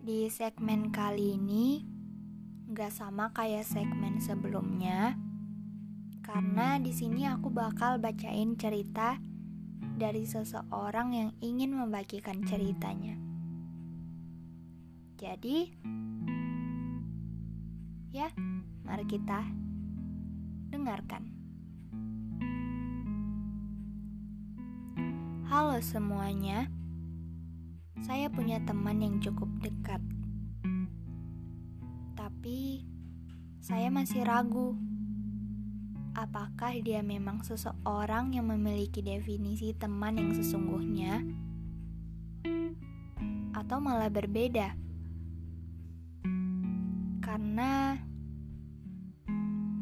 Di segmen kali ini nggak sama kayak segmen sebelumnya, karena di sini aku bakal bacain cerita dari seseorang yang ingin membagikan ceritanya. Jadi, ya, mari kita dengarkan. Halo semuanya. Saya punya teman yang cukup dekat. Tapi saya masih ragu apakah dia memang seseorang yang memiliki definisi teman yang sesungguhnya atau malah berbeda. Karena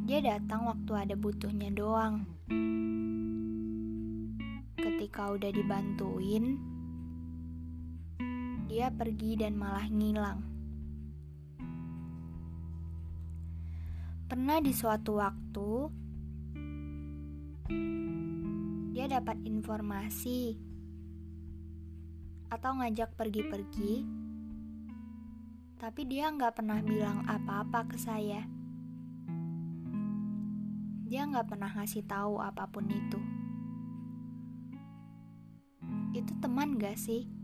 dia datang waktu ada butuhnya doang. Ketika udah dibantuin, dia pergi dan malah ngilang. Pernah di suatu waktu, dia dapat informasi atau ngajak pergi-pergi, tapi dia nggak pernah bilang apa-apa ke saya. Dia nggak pernah ngasih tahu apa pun itu. Itu teman gak sih?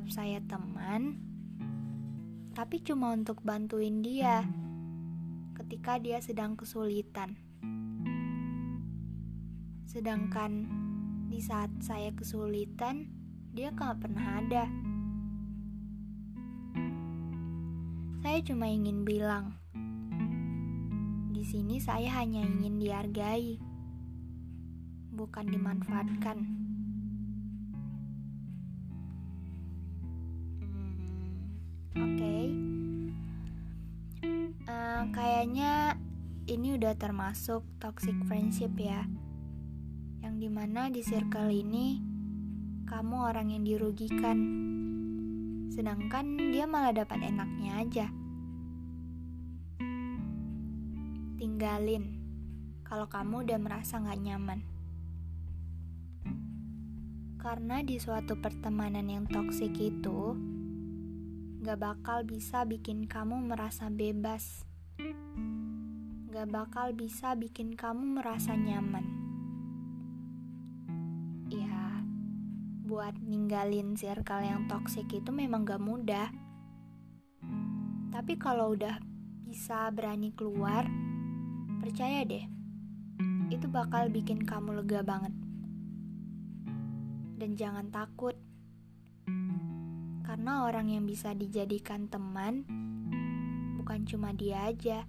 Dia nganggap saya teman, tapi cuma untuk bantuin dia ketika dia sedang kesulitan. Sedangkan di saat saya kesulitan, dia gak pernah ada. Saya cuma ingin bilang, di sini saya hanya ingin dihargai, bukan dimanfaatkan. Oke, okay. uh, eh, kayaknya ini udah termasuk toxic friendship ya, yang di mana di circle ini kamu orang yang dirugikan, sedangkan dia malah dapat enaknya aja. Tinggalin kalau kamu udah merasa gak nyaman. Karena di suatu pertemanan yang toksik itu, gak bakal bisa bikin kamu merasa bebas, gak bakal bisa bikin kamu merasa nyaman. Ya, buat ninggalin circle yang toksik itu memang gak mudah. Tapi kalau udah bisa berani keluar, percaya deh, itu bakal bikin kamu lega banget. Dan jangan takut karena orang yang bisa dijadikan teman bukan cuma dia aja,